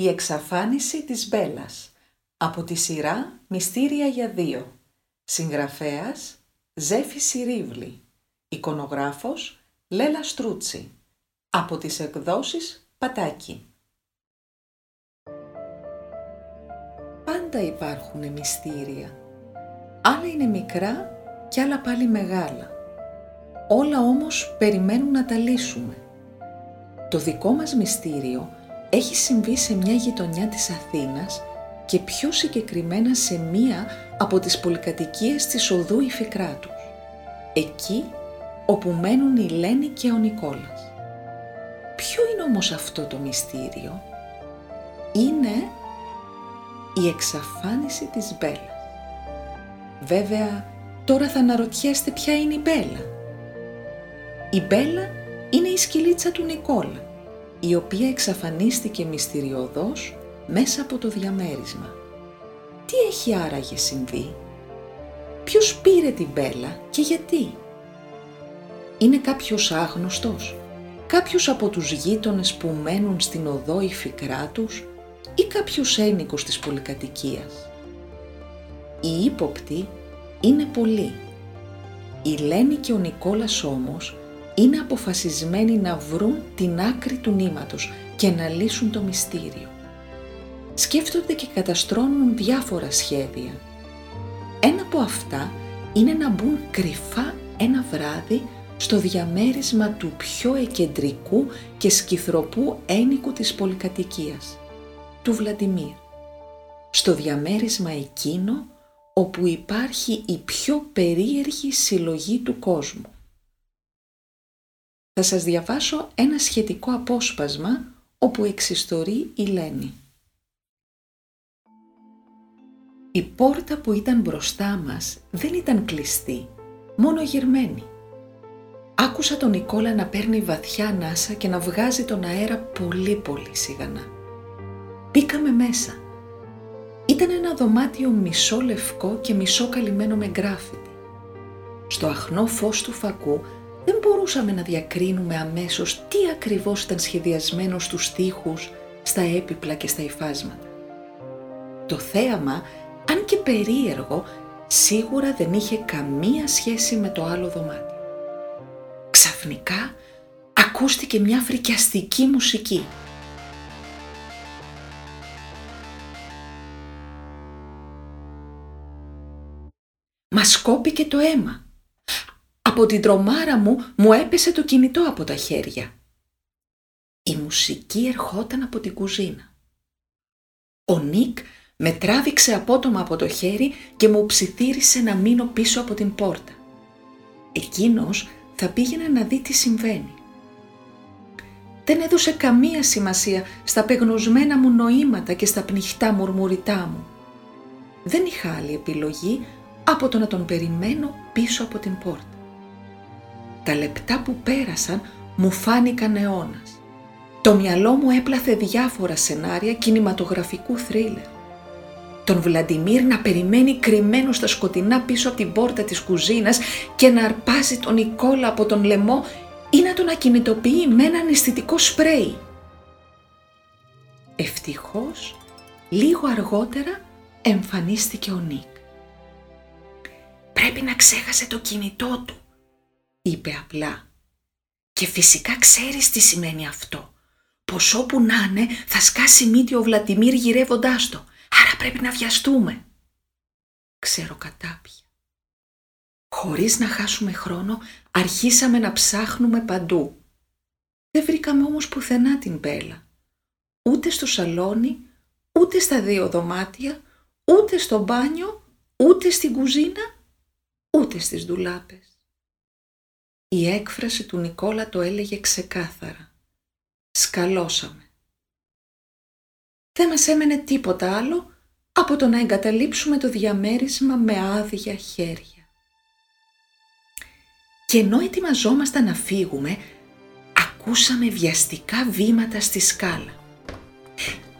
Η εξαφάνιση της Μπέλας από τη σειρά «Μυστήρια για δύο» Συγγραφέας Ζέφη Σιρίβλη Εικονογράφος Λέλα Στρούτσι Από τις εκδόσεις Πατάκη Πάντα υπάρχουν μυστήρια. Άλλα είναι μικρά και άλλα πάλι μεγάλα. Όλα όμως περιμένουν να τα λύσουμε. Το δικό μας μυστήριο έχει συμβεί σε μια γειτονιά της Αθήνας και πιο συγκεκριμένα σε μία από τις πολυκατοικίες της οδού Ιφικράτους. Εκεί όπου μένουν η Λένη και ο Νικόλας. Ποιο είναι όμως αυτό το μυστήριο; Είναι η εξαφάνιση της Μπέλας. Βέβαια, τώρα θα αναρωτιέστε ποια είναι η Μπέλα. Η Μπέλα είναι η σκυλίτσα του Νικόλα, η οποία εξαφανίστηκε μυστηριωδώς μέσα από το διαμέρισμα. Τι έχει άραγε συμβεί; Ποιος πήρε την Μπέλα και γιατί; Είναι κάποιος άγνωστος, κάποιος από τους γείτονες που μένουν στην οδό Ιφικράτους ή κάποιος ένικος της πολυκατοικίας; Οι ύποπτοι είναι πολλοί. Η Λένη και ο Νικόλας όμως είναι αποφασισμένοι να βρουν την άκρη του νήματος και να λύσουν το μυστήριο. Σκέφτονται και καταστρώνουν διάφορα σχέδια. Ένα από αυτά είναι να μπουν κρυφά ένα βράδυ στο διαμέρισμα του πιο εκεντρικού και σκυθροπού ένικου της πολυκατοικίας, του Βλαντιμίρ. Στο διαμέρισμα εκείνο όπου υπάρχει η πιο περίεργη συλλογή του κόσμου θα σας διαβάσω ένα σχετικό απόσπασμα όπου εξιστορεί η Λένη. Η πόρτα που ήταν μπροστά μας δεν ήταν κλειστή, μόνο γερμένη. Άκουσα τον Νικόλα να παίρνει βαθιά ανάσα και να βγάζει τον αέρα πολύ πολύ σιγανά. Μπήκαμε μέσα. Ήταν ένα δωμάτιο μισό λευκό και μισό καλυμμένο με γκράφιτι. Στο αχνό φως του φακού δεν μπορούσαμε να διακρίνουμε αμέσως τι ακριβώς ήταν σχεδιασμένο στους στίχους, στα έπιπλα και στα υφάσματα. Το θέαμα, αν και περίεργο, σίγουρα δεν είχε καμία σχέση με το άλλο δωμάτιο. Ξαφνικά ακούστηκε μια φρικιαστική μουσική. Μας κόπηκε το αίμα από την τρομάρα μου μου έπεσε το κινητό από τα χέρια. Η μουσική ερχόταν από την κουζίνα. Ο Νίκ με τράβηξε απότομα από το χέρι και μου ψιθύρισε να μείνω πίσω από την πόρτα. Εκείνος θα πήγαινε να δει τι συμβαίνει. Δεν έδωσε καμία σημασία στα πεγνωσμένα μου νοήματα και στα πνιχτά μουρμουριτά μου. Δεν είχα άλλη επιλογή από το να τον περιμένω πίσω από την πόρτα. Τα λεπτά που πέρασαν μου φάνηκαν αιώνας. Το μυαλό μου έπλαθε διάφορα σενάρια κινηματογραφικού θρίλερ. Τον Βλαντιμίρ να περιμένει κρυμμένο στα σκοτεινά πίσω από την πόρτα της κουζίνας και να αρπάζει τον Νικόλα από τον λαιμό ή να τον ακινητοποιεί με έναν αισθητικό σπρέι. Ευτυχώς, λίγο αργότερα εμφανίστηκε ο Νίκ. Πρέπει να ξέχασε το κινητό του, είπε απλά. Και φυσικά ξέρεις τι σημαίνει αυτό. Πως όπου να είναι θα σκάσει μύτη ο Βλατιμίρ γυρεύοντάς το. Άρα πρέπει να βιαστούμε. Ξέρω κατάπια. Χωρίς να χάσουμε χρόνο αρχίσαμε να ψάχνουμε παντού. Δεν βρήκαμε όμως πουθενά την Μπέλα. Ούτε στο σαλόνι, ούτε στα δύο δωμάτια, ούτε στο μπάνιο, ούτε στην κουζίνα, ούτε στις ντουλάπες. Η έκφραση του Νικόλα το έλεγε ξεκάθαρα. Σκαλώσαμε. Δεν μας έμενε τίποτα άλλο από το να εγκαταλείψουμε το διαμέρισμα με άδεια χέρια. Και ενώ ετοιμαζόμασταν να φύγουμε, ακούσαμε βιαστικά βήματα στη σκάλα.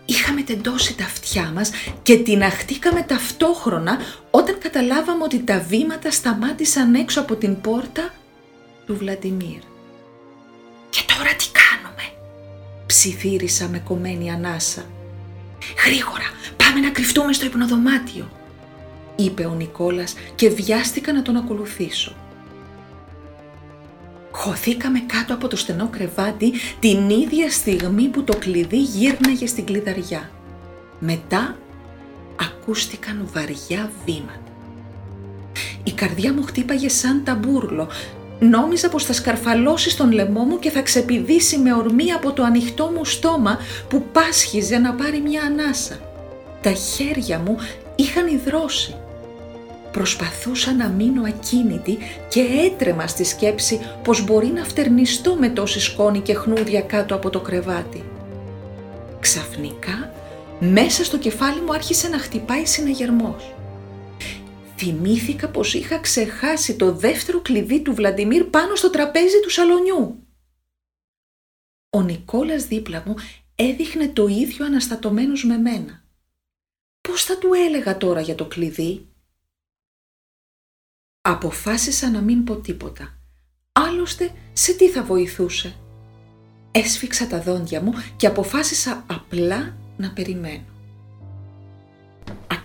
Είχαμε τεντώσει τα αυτιά μας και τυναχτήκαμε ταυτόχρονα όταν καταλάβαμε ότι τα βήματα σταμάτησαν έξω από την πόρτα του Βλαντιμίρ. «Και τώρα τι κάνουμε» ψιθύρισα με κομμένη ανάσα. «Γρήγορα, πάμε να κρυφτούμε στο υπνοδωμάτιο», είπε ο Νικόλας και βιάστηκα να τον ακολουθήσω. Χωθήκαμε κάτω από το στενό κρεβάτι την ίδια στιγμή που το κλειδί γύρναγε στην κλειδαριά. Μετά ακούστηκαν βαριά βήματα. Η καρδιά μου χτύπαγε σαν ταμπούρλο. Νόμιζα πως θα σκαρφαλώσει στον λαιμό μου και θα ξεπηδήσει με ορμή από το ανοιχτό μου στόμα που πάσχιζε να πάρει μια ανάσα. Τα χέρια μου είχαν υδρώσει. Προσπαθούσα να μείνω ακίνητη και έτρεμα στη σκέψη πως μπορεί να φτερνιστώ με τόση σκόνη και χνούδια κάτω από το κρεβάτι. Ξαφνικά, μέσα στο κεφάλι μου άρχισε να χτυπάει συναγερμός. Θυμήθηκα πως είχα ξεχάσει το δεύτερο κλειδί του Βλαντιμίρ πάνω στο τραπέζι του σαλονιού. Ο Νικόλας δίπλα μου έδειχνε το ίδιο αναστατωμένος με μένα. Πώς θα του έλεγα τώρα για το κλειδί; Αποφάσισα να μην πω τίποτα. Άλλωστε, σε τι θα βοηθούσε; Έσφιξα τα δόντια μου και αποφάσισα απλά να περιμένω.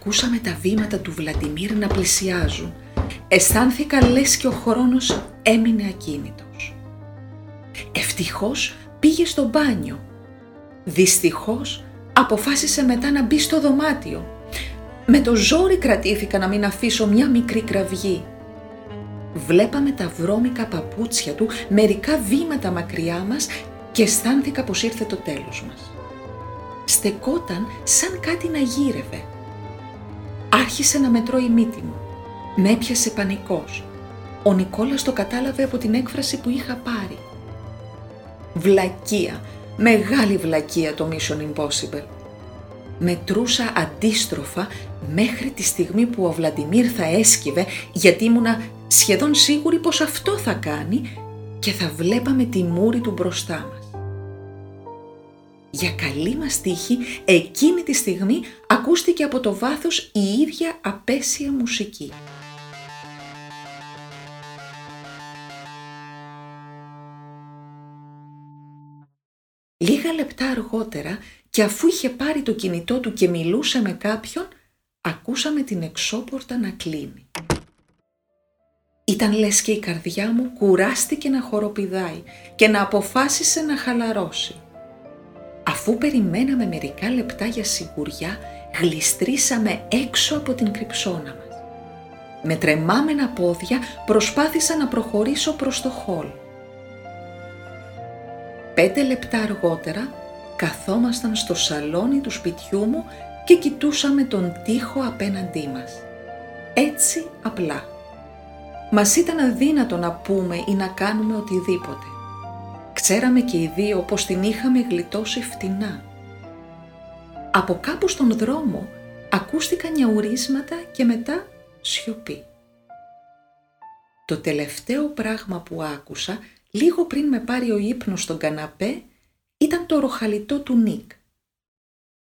Ακούσαμε τα βήματα του Βλαντιμίρ να πλησιάζουν. Αισθάνθηκα λες και ο χρόνος έμεινε ακίνητος. Ευτυχώς πήγε στο μπάνιο. Δυστυχώς αποφάσισε μετά να μπει στο δωμάτιο. Με το ζόρι κρατήθηκα να μην αφήσω μια μικρή κραυγή βλέπαμε τα βρώμικα παπούτσια του μερικά βήματα μακριά μας και αισθάνθηκα πως ήρθε το τέλος μας. Στεκόταν σαν κάτι να γύρευε. Άρχισε να μετρώ η μύτη μου. Με έπιασε πανικός. Ο Νικόλας το κατάλαβε από την έκφραση που είχα πάρει. Βλακεία, μεγάλη βλακεία το Mission Impossible. Μετρούσα αντίστροφα μέχρι τη στιγμή που ο Βλαντιμίρ θα έσκυβε γιατί ήμουνα σχεδόν σίγουροι πως αυτό θα κάνει και θα βλέπαμε τη μούρη του μπροστά μας. Για καλή μας τύχη, εκείνη τη στιγμή ακούστηκε από το βάθος η ίδια απέσια μουσική. Λίγα λεπτά αργότερα και αφού είχε πάρει το κινητό του και μιλούσε με κάποιον, ακούσαμε την εξώπορτα να κλείνει. Ήταν λες και η καρδιά μου κουράστηκε να χοροπηδάει και να αποφάσισε να χαλαρώσει. Αφού περιμέναμε μερικά λεπτά για σιγουριά, γλιστρήσαμε έξω από την κρυψώνα μας. Με τρεμάμενα πόδια προσπάθησα να προχωρήσω προς το χόλ. Πέντε λεπτά αργότερα καθόμασταν στο σαλόνι του σπιτιού μου και κοιτούσαμε τον τοίχο απέναντί μας. Έτσι απλά. Μας ήταν αδύνατο να πούμε ή να κάνουμε οτιδήποτε. Ξέραμε και οι δύο πως την είχαμε γλιτώσει φτηνά. Από κάπου στον δρόμο ακούστηκαν νιαουρίσματα και μετά σιωπή. Το τελευταίο πράγμα που άκουσα, λίγο πριν με πάρει ο ύπνος στον καναπέ, ήταν το ροχαλιτό του Νίκ.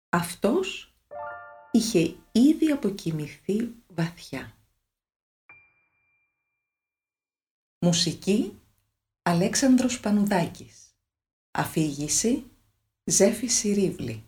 Αυτός είχε ήδη αποκοιμηθεί βαθιά. Μουσική Αλέξανδρος Πανουδάκης. Αφήγηση Ζέφη Σιρίβλη